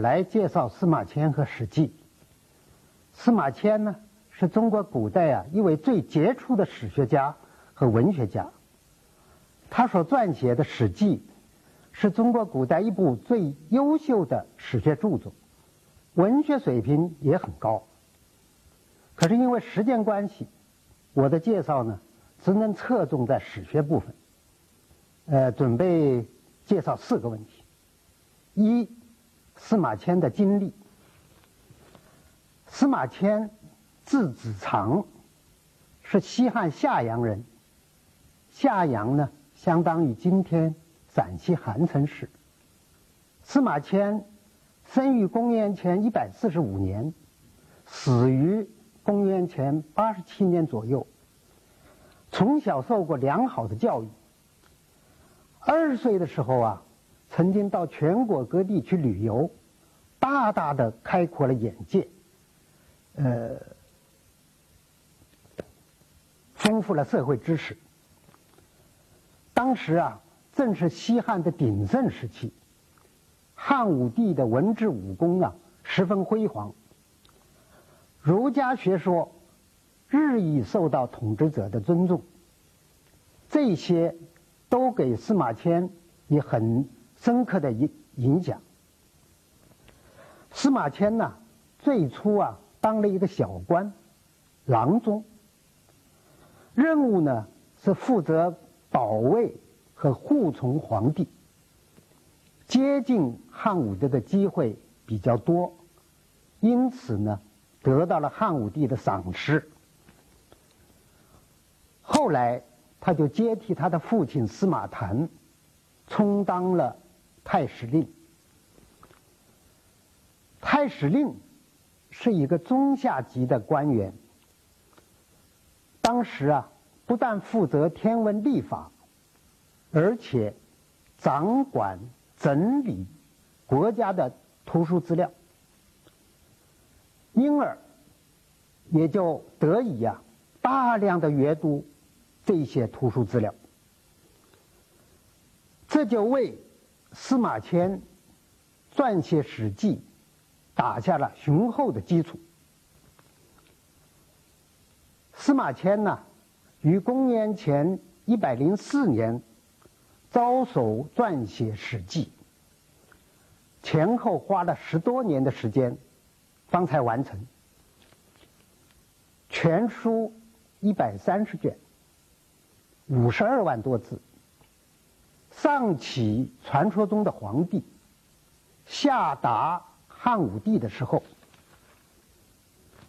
来介绍司马迁和《史记》。司马迁呢，是中国古代啊一位最杰出的史学家和文学家。他所撰写的《史记》，是中国古代一部最优秀的史学著作，文学水平也很高。可是因为时间关系，我的介绍呢，只能侧重在史学部分。呃，准备介绍四个问题：一、司马迁的经历。司马迁字子长，是西汉夏阳人。夏阳呢，相当于今天陕西韩城市。司马迁生于公元前一百四十五年，死于公元前八十七年左右。从小受过良好的教育。二十岁的时候啊，曾经到全国各地去旅游，大大的开阔了眼界，呃，丰富了社会知识。当时啊，正是西汉的鼎盛时期，汉武帝的文治武功啊十分辉煌，儒家学说日益受到统治者的尊重，这些。都给司马迁以很深刻的影影响。司马迁呢，最初啊当了一个小官，郎中。任务呢是负责保卫和护从皇帝，接近汉武帝的机会比较多，因此呢得到了汉武帝的赏识。后来。他就接替他的父亲司马谈，充当了太史令。太史令是一个中下级的官员。当时啊，不但负责天文历法，而且掌管整理国家的图书资料，因而也就得以啊大量的阅读。这些图书资料，这就为司马迁撰写《史记》打下了雄厚的基础。司马迁呢，于公元前一百零四年着手撰写《史记》，前后花了十多年的时间，方才完成。全书一百三十卷。五十二万多字，上起传说中的皇帝，下达汉武帝的时候，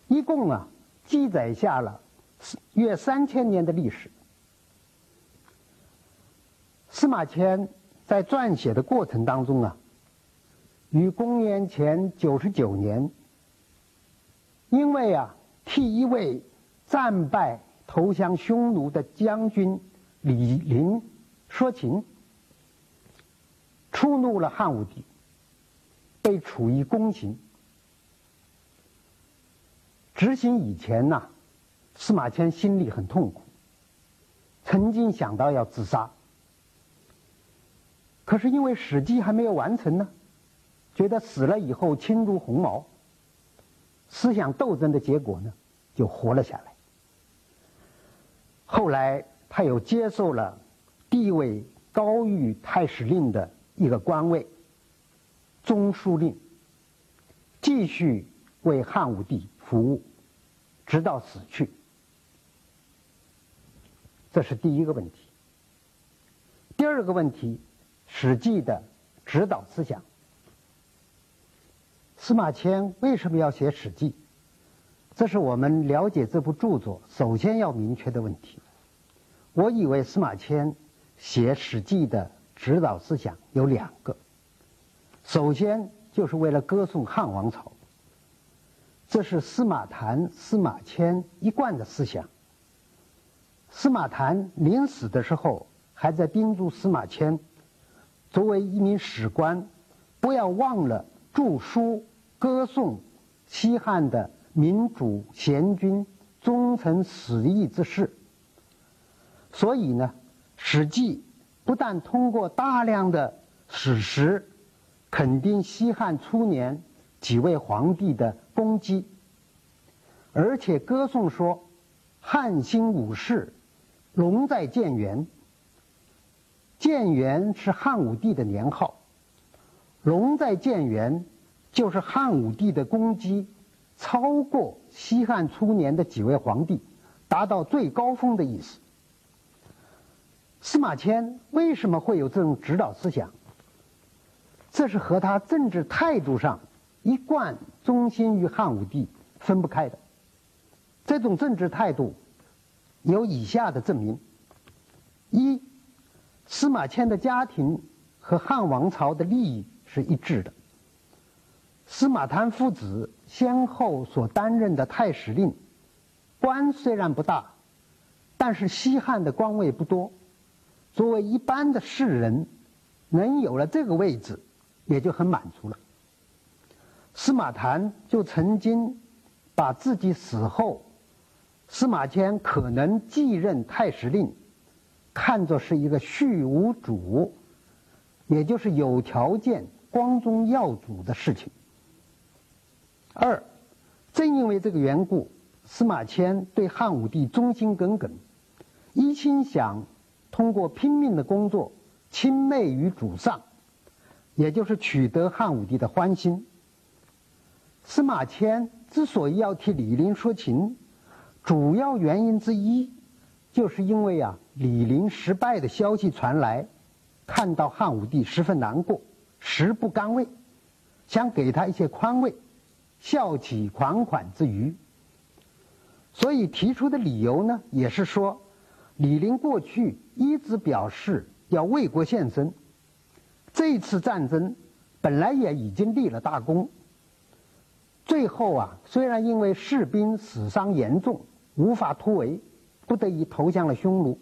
一共啊记载下了约三千年的历史。司马迁在撰写的过程当中啊，于公元前九十九年，因为啊替一位战败投降匈奴的将军。李陵说情，触怒了汉武帝，被处以宫刑。执行以前呢，司马迁心里很痛苦，曾经想到要自杀。可是因为《史记》还没有完成呢，觉得死了以后轻如鸿毛，思想斗争的结果呢，就活了下来。后来。他又接受了地位高于太史令的一个官位，中书令，继续为汉武帝服务，直到死去。这是第一个问题。第二个问题，《史记》的指导思想。司马迁为什么要写《史记》？这是我们了解这部著作首先要明确的问题。我以为司马迁写《史记》的指导思想有两个，首先就是为了歌颂汉王朝，这是司马谈、司马迁一贯的思想。司马谈临死的时候还在叮嘱司马迁，作为一名史官，不要忘了著书歌颂西汉的民主贤君、忠臣死义之事。所以呢，《史记》不但通过大量的史实，肯定西汉初年几位皇帝的功绩，而且歌颂说汉兴武世，龙在建元。建元是汉武帝的年号，龙在建元就是汉武帝的功绩超过西汉初年的几位皇帝，达到最高峰的意思。司马迁为什么会有这种指导思想？这是和他政治态度上一贯忠心于汉武帝分不开的。这种政治态度有以下的证明：一，司马迁的家庭和汉王朝的利益是一致的。司马谈父子先后所担任的太史令，官虽然不大，但是西汉的官位不多。作为一般的士人，能有了这个位置，也就很满足了。司马谈就曾经把自己死后，司马迁可能继任太史令，看作是一个续无主，也就是有条件光宗耀祖的事情。二，正因为这个缘故，司马迁对汉武帝忠心耿耿，一心想。通过拼命的工作，亲媚于主上，也就是取得汉武帝的欢心。司马迁之所以要替李陵说情，主要原因之一，就是因为啊，李陵失败的消息传来，看到汉武帝十分难过，食不甘味，想给他一些宽慰，笑起款款之余。所以提出的理由呢，也是说。李陵过去一直表示要为国献身，这次战争本来也已经立了大功，最后啊，虽然因为士兵死伤严重，无法突围，不得已投向了匈奴。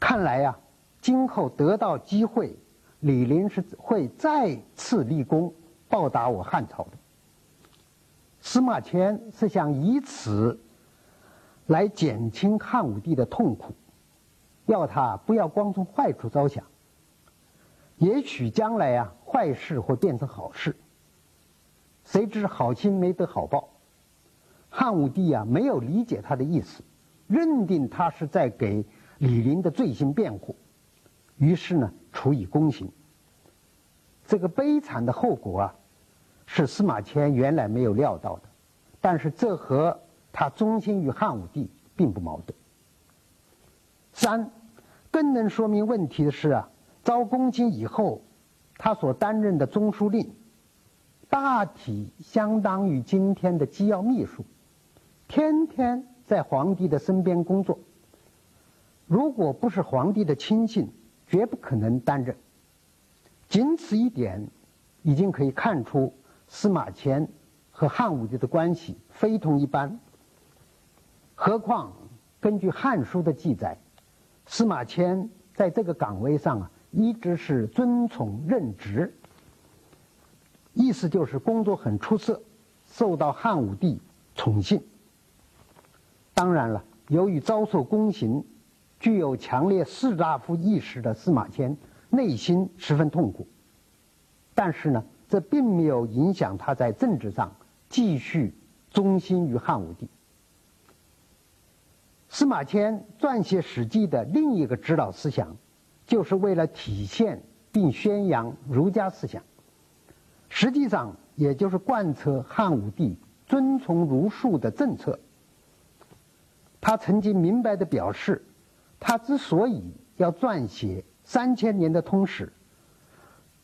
看来呀，今后得到机会，李陵是会再次立功，报答我汉朝的。司马迁是想以此。来减轻汉武帝的痛苦，要他不要光从坏处着想。也许将来啊，坏事会变成好事。谁知好心没得好报，汉武帝啊没有理解他的意思，认定他是在给李陵的罪行辩护，于是呢处以宫刑。这个悲惨的后果啊，是司马迁原来没有料到的，但是这和。他忠心于汉武帝，并不矛盾。三，更能说明问题的是啊，招公卿以后，他所担任的中书令，大体相当于今天的机要秘书，天天在皇帝的身边工作。如果不是皇帝的亲信，绝不可能担任。仅此一点，已经可以看出司马迁和汉武帝的关系非同一般。何况，根据《汉书》的记载，司马迁在这个岗位上啊，一直是尊崇任职，意思就是工作很出色，受到汉武帝宠幸。当然了，由于遭受宫刑，具有强烈士大夫意识的司马迁内心十分痛苦，但是呢，这并没有影响他在政治上继续忠心于汉武帝。司马迁撰写《史记》的另一个指导思想，就是为了体现并宣扬儒家思想，实际上也就是贯彻汉武帝遵从儒术的政策。他曾经明白地表示，他之所以要撰写三千年的通史，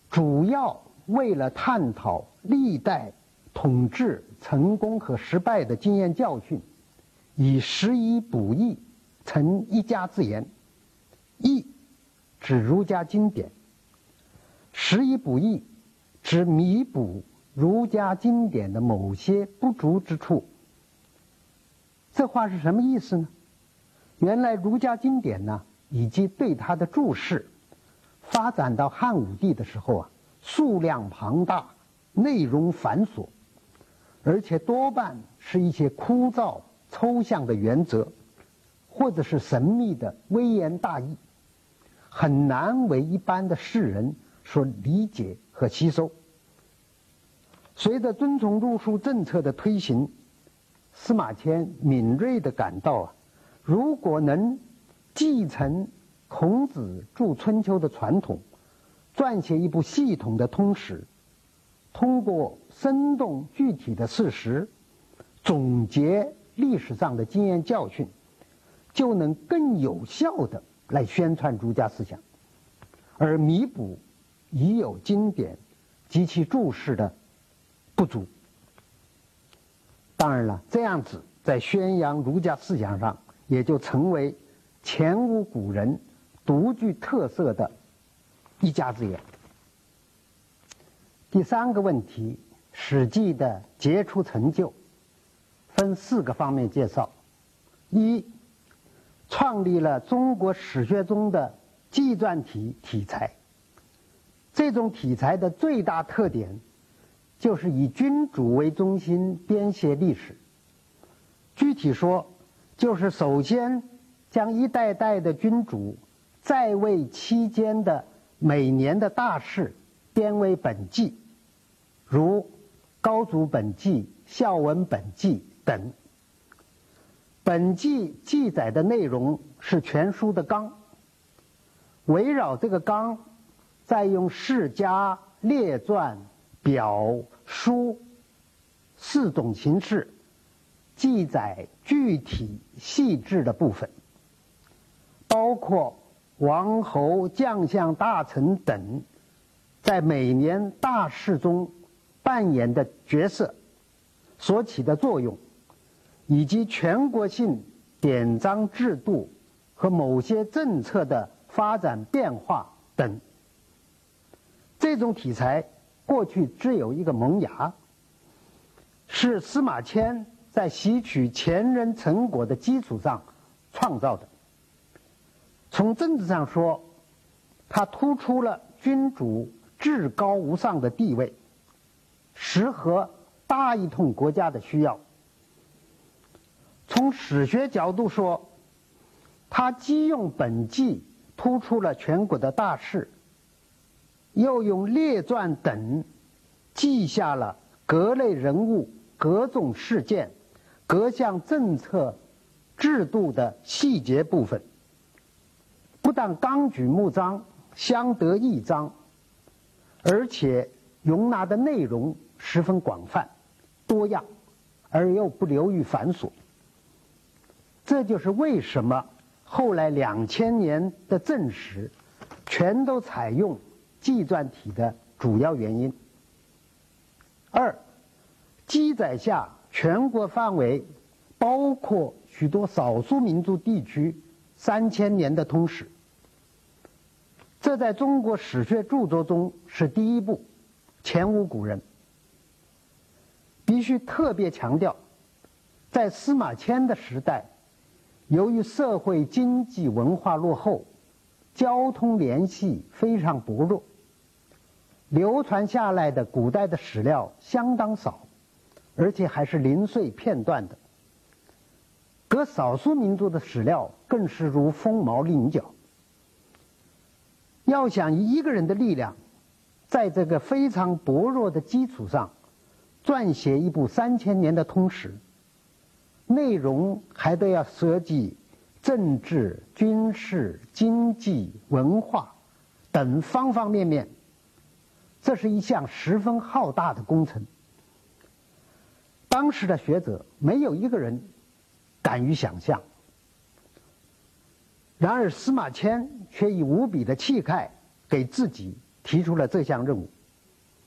主要为了探讨历代统治成功和失败的经验教训。以拾遗补益，成一家之言。益指儒家经典，拾遗补益指弥补儒家经典的某些不足之处。这话是什么意思呢？原来儒家经典呢，以及对它的注释，发展到汉武帝的时候啊，数量庞大，内容繁琐，而且多半是一些枯燥。抽象的原则，或者是神秘的微言大义，很难为一般的世人所理解和吸收。随着遵从入书政策的推行，司马迁敏锐地感到啊，如果能继承孔子著《春秋》的传统，撰写一部系统的通史，通过生动具体的事实，总结历史上的经验教训，就能更有效地来宣传儒家思想，而弥补已有经典及其注释的。不足。当然了，这样子在宣扬儒家思想上，也就成为前无古人、独具特色的一家之言。第三个问题，《史记》的杰出成就分四个方面介绍：一，创立了中国史学中的纪传体体裁。这种体裁的最大特点。就是以君主为中心编写历史。具体说，就是首先将一代代的君主在位期间的每年的大事编为本纪，如高祖本纪、孝文本纪等。本纪记载的内容是全书的纲，围绕这个纲，再用世家列传。表书四种形式记载具体细致的部分，包括王侯将相大臣等在每年大事中扮演的角色所起的作用，以及全国性典章制度和某些政策的发展变化等。这种题材。过去只有一个萌芽，是司马迁在吸取前人成果的基础上创造的。从政治上说，它突出了君主至高无上的地位，适合大一统国家的需要。从史学角度说，它既用本纪突出了全国的大事。又用列传等记下了各类人物、各种事件、各项政策制度的细节部分，不但纲举目张、相得益彰，而且容纳的内容十分广泛、多样，而又不流于繁琐。这就是为什么后来两千年的正史全都采用。纪传体的主要原因。二，记载下全国范围，包括许多少数民族地区三千年的通史。这在中国史学著作中是第一部，前无古人。必须特别强调，在司马迁的时代，由于社会经济文化落后，交通联系非常薄弱。流传下来的古代的史料相当少，而且还是零碎片段的。各少数民族的史料更是如凤毛麟角。要想一个人的力量，在这个非常薄弱的基础上，撰写一部三千年的通史，内容还都要涉及政治、军事、经济、文化等方方面面。这是一项十分浩大的工程。当时的学者没有一个人敢于想象。然而司马迁却以无比的气概给自己提出了这项任务，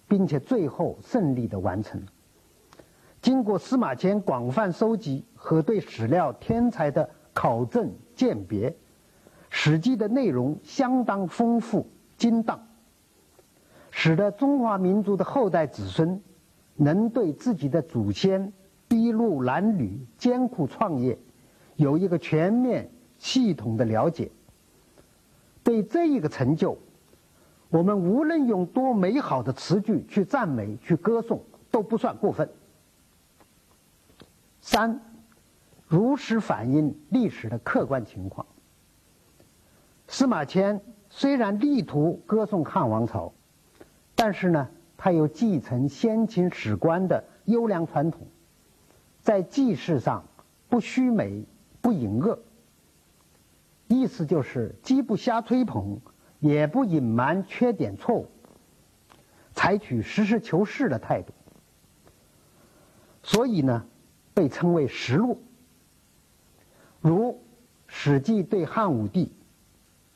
并且最后胜利的完成。经过司马迁广泛收集和对史料天才的考证鉴别，《史记》的内容相当丰富精当。使得中华民族的后代子孙能对自己的祖先筚路蓝缕、艰苦创业有一个全面系统的了解。对这一个成就，我们无论用多美好的词句去赞美、去歌颂，都不算过分。三，如实反映历史的客观情况。司马迁虽然力图歌颂汉王朝。但是呢，他又继承先秦史官的优良传统，在记事上不虚美不隐恶，意思就是既不瞎吹捧，也不隐瞒缺点错误，采取实事求是的态度。所以呢，被称为实录。如《史记》对汉武帝，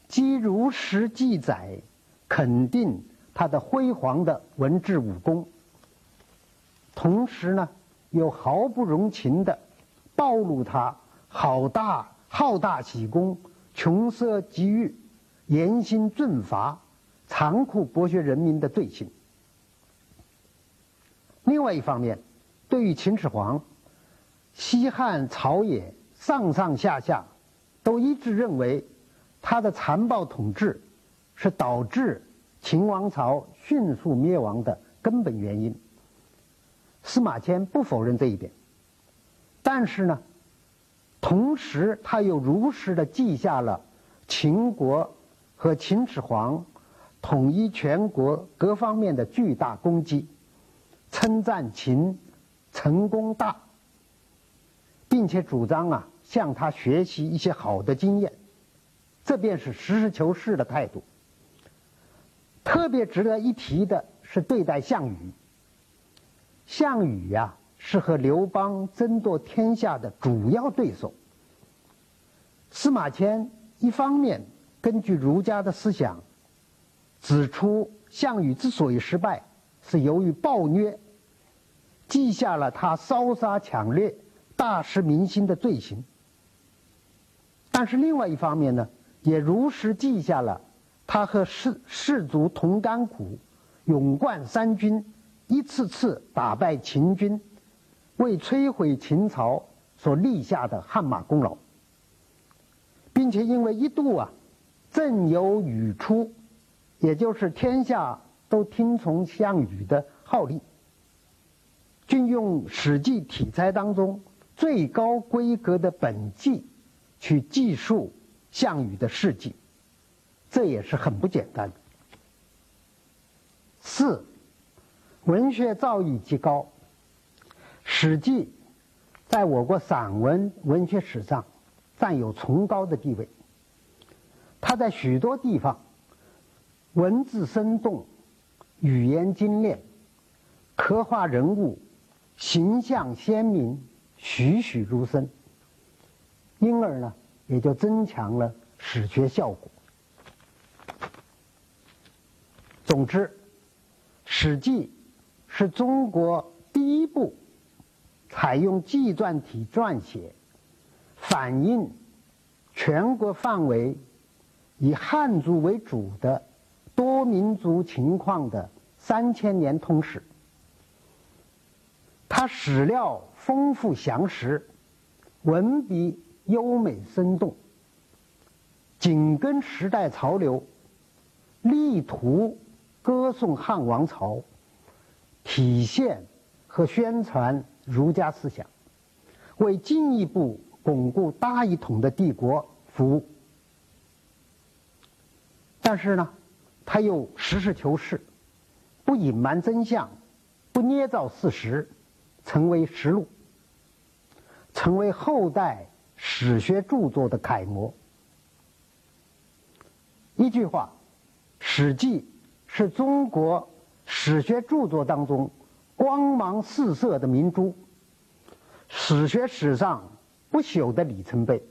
既如实记载，肯定。他的辉煌的文治武功，同时呢，又毫不容情的暴露他好大好大喜功、穷奢极欲、严刑峻法、残酷剥削人民的罪行。另外一方面，对于秦始皇，西汉朝野上上下下都一致认为，他的残暴统治是导致。秦王朝迅速灭亡的根本原因，司马迁不否认这一点，但是呢，同时他又如实的记下了秦国和秦始皇统一全国各方面的巨大功绩，称赞秦成功大，并且主张啊向他学习一些好的经验，这便是实事求是的态度。特别值得一提的是对待项羽。项羽呀，是和刘邦争夺天下的主要对手。司马迁一方面根据儒家的思想，指出项羽之所以失败，是由于暴虐，记下了他烧杀抢掠、大失民心的罪行。但是另外一方面呢，也如实记下了。他和士士卒同甘苦，勇冠三军，一次次打败秦军，为摧毁秦朝所立下的汗马功劳，并且因为一度啊，朕有语出，也就是天下都听从项羽的号令，均用《史记》体裁当中最高规格的本纪去记述项羽的事迹。这也是很不简单的。四，文学造诣极高，《史记》在我国散文文学史上占有崇高的地位。它在许多地方文字生动，语言精炼，刻画人物形象鲜明，栩栩如生，因而呢，也就增强了史学效果。总之，《史记》是中国第一部采用纪传体撰写、反映全国范围以汉族为主的多民族情况的三千年通史。它史料丰富详实，文笔优美生动，紧跟时代潮流，力图。歌颂汉王朝，体现和宣传儒家思想，为进一步巩固大一统的帝国服务。但是呢，他又实事求是，不隐瞒真相，不捏造事实，成为实录，成为后代史学著作的楷模。一句话，《史记》。是中国史学著作当中光芒四射的明珠，史学史上不朽的里程碑。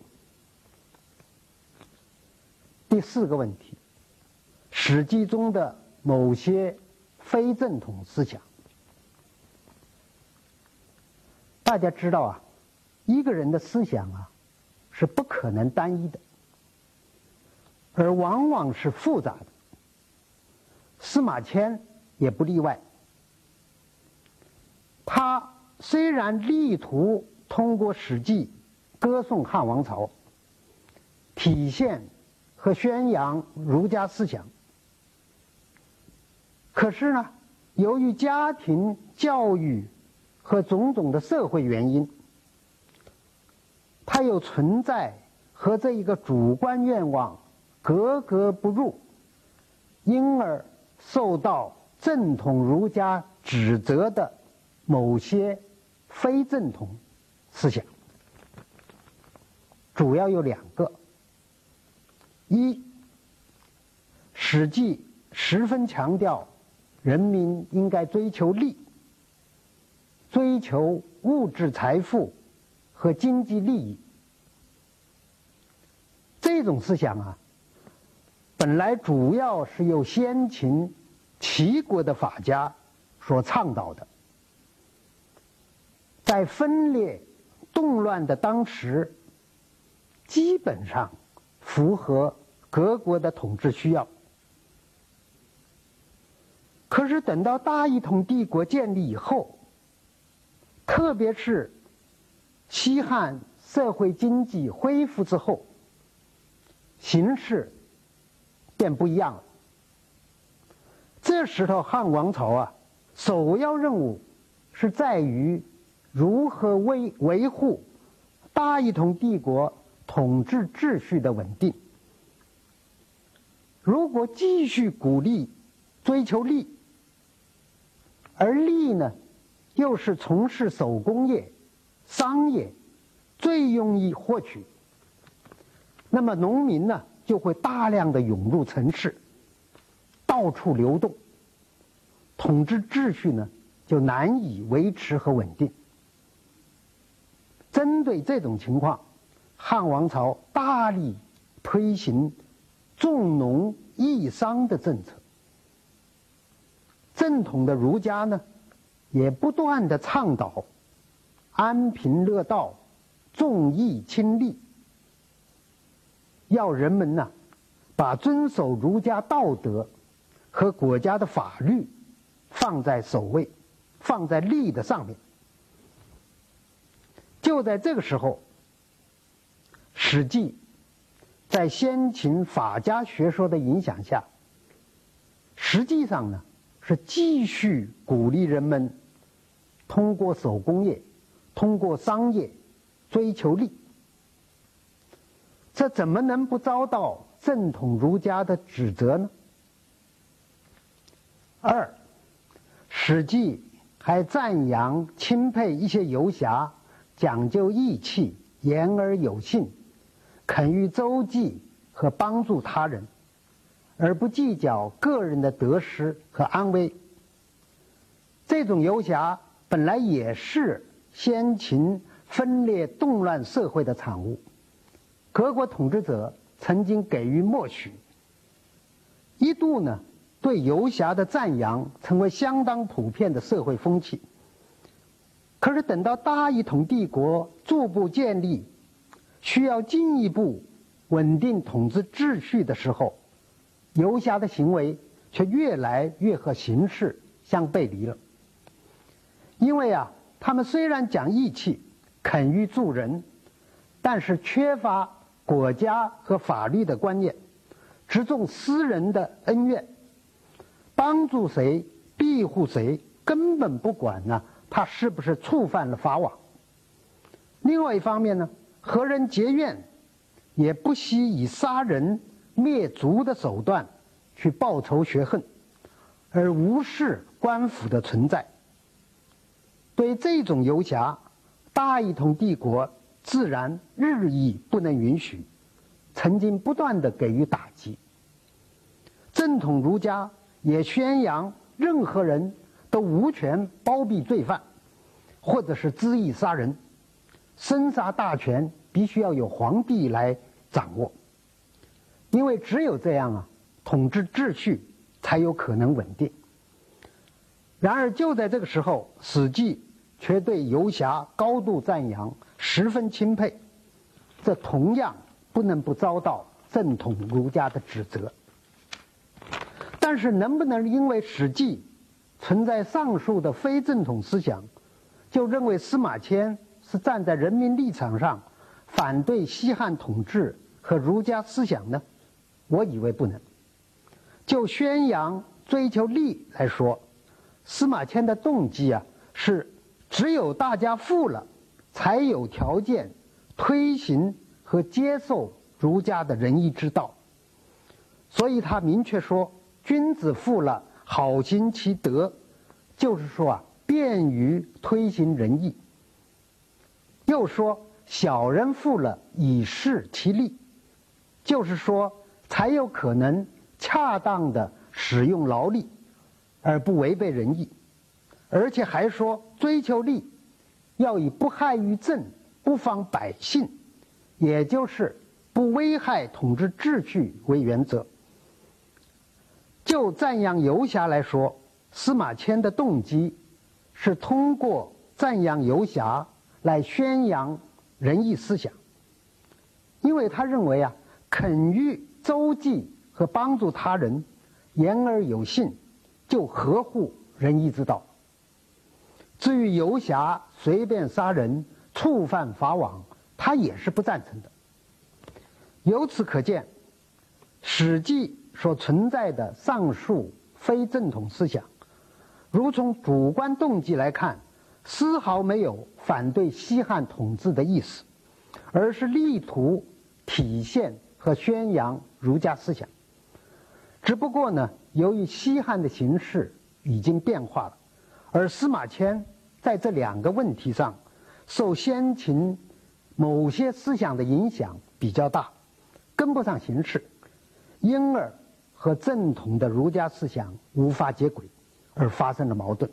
第四个问题，《史记》中的某些非正统思想，大家知道啊，一个人的思想啊是不可能单一的，而往往是复杂的。司马迁也不例外。他虽然力图通过《史记》歌颂汉王朝，体现和宣扬儒家思想，可是呢，由于家庭教育和种种的社会原因，他又存在和这一个主观愿望格格不入，因而。受到正统儒家指责的某些非正统思想，主要有两个：一，《史记》十分强调人民应该追求利，追求物质财富和经济利益。这种思想啊，本来主要是由先秦齐国的法家所倡导的，在分裂动乱的当时，基本上符合各国的统治需要。可是等到大一统帝国建立以后，特别是西汉社会经济恢复之后，形势便不一样了。这时候汉王朝啊，首要任务是在于如何维维护大一统帝国统治秩序的稳定。如果继续鼓励追求利，而利呢，又是从事手工业、商业最容易获取。那么农民呢，就会大量的涌入城市，到处流动，统治秩序呢就难以维持和稳定。针对这种情况，汉王朝大力推行重农抑商的政策。正统的儒家呢，也不断的倡导安贫乐道、重义轻利。要人们呢，把遵守儒家道德和国家的法律放在首位，放在利的上面。就在这个时候，《史记》在先秦法家学说的影响下，实际上呢是继续鼓励人们通过手工业、通过商业追求利。这怎么能不遭到正统儒家的指责呢？二，《史记》还赞扬钦佩一些游侠讲究义气、言而有信，肯于周济和帮助他人，而不计较个人的得失和安危。这种游侠本来也是先秦分裂动乱社会的产物。各国统治者曾经给予默许，一度呢对游侠的赞扬成为相当普遍的社会风气。可是等到大一统帝国逐步建立，需要进一步稳定统治秩序的时候，游侠的行为却越来越和形势相背离了。因为啊，他们虽然讲义气、肯于助人，但是缺乏。国家和法律的观念，只重私人的恩怨，帮助谁庇护谁，根本不管呢？他是不是触犯了法网？另外一方面呢，和人结怨，也不惜以杀人灭族的手段去报仇雪恨，而无视官府的存在。对这种游侠，大一统帝国。自然日益不能允许，曾经不断的给予打击。正统儒家也宣扬任何人都无权包庇罪犯，或者是恣意杀人，生杀大权必须要由皇帝来掌握，因为只有这样啊，统治秩序才有可能稳定。然而就在这个时候，《史记》却对游侠高度赞扬。十分钦佩，这同样不能不遭到正统儒家的指责。但是，能不能因为《史记》存在上述的非正统思想，就认为司马迁是站在人民立场上反对西汉统治和儒家思想呢？我以为不能。就宣扬追求利来说，司马迁的动机啊，是只有大家富了。才有条件推行和接受儒家的仁义之道，所以他明确说：君子富了，好行其德，就是说啊，便于推行仁义。又说小人富了，以示其利，就是说才有可能恰当的使用劳力，而不违背仁义。而且还说追求利，要以不害于政、不妨百姓，也就是不危害统治秩序为原则。就赞扬游侠来说，司马迁的动机是通过赞扬游侠来宣扬仁义思想，因为他认为啊，肯于周济和帮助他人，言而有信，就合乎仁义之道。至于游侠随便杀人、触犯法网，他也是不赞成的。由此可见，《史记》所存在的上述非正统思想，如从主观动机来看，丝毫没有反对西汉统治的意思，而是力图体现和宣扬儒家思想。只不过呢，由于西汉的形势已经变化了。而司马迁在这两个问题上，受先秦某些思想的影响比较大，跟不上形势，因而和正统的儒家思想无法接轨，而发生了矛盾。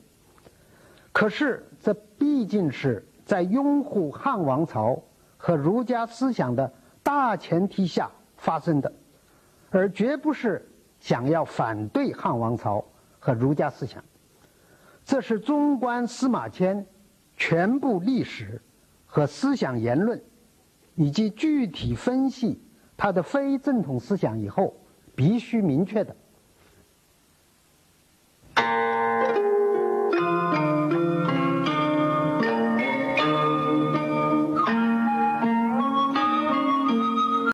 可是这毕竟是在拥护汉王朝和儒家思想的大前提下发生的，而绝不是想要反对汉王朝和儒家思想。这是纵观司马迁全部历史和思想言论，以及具体分析他的非正统思想以后，必须明确的。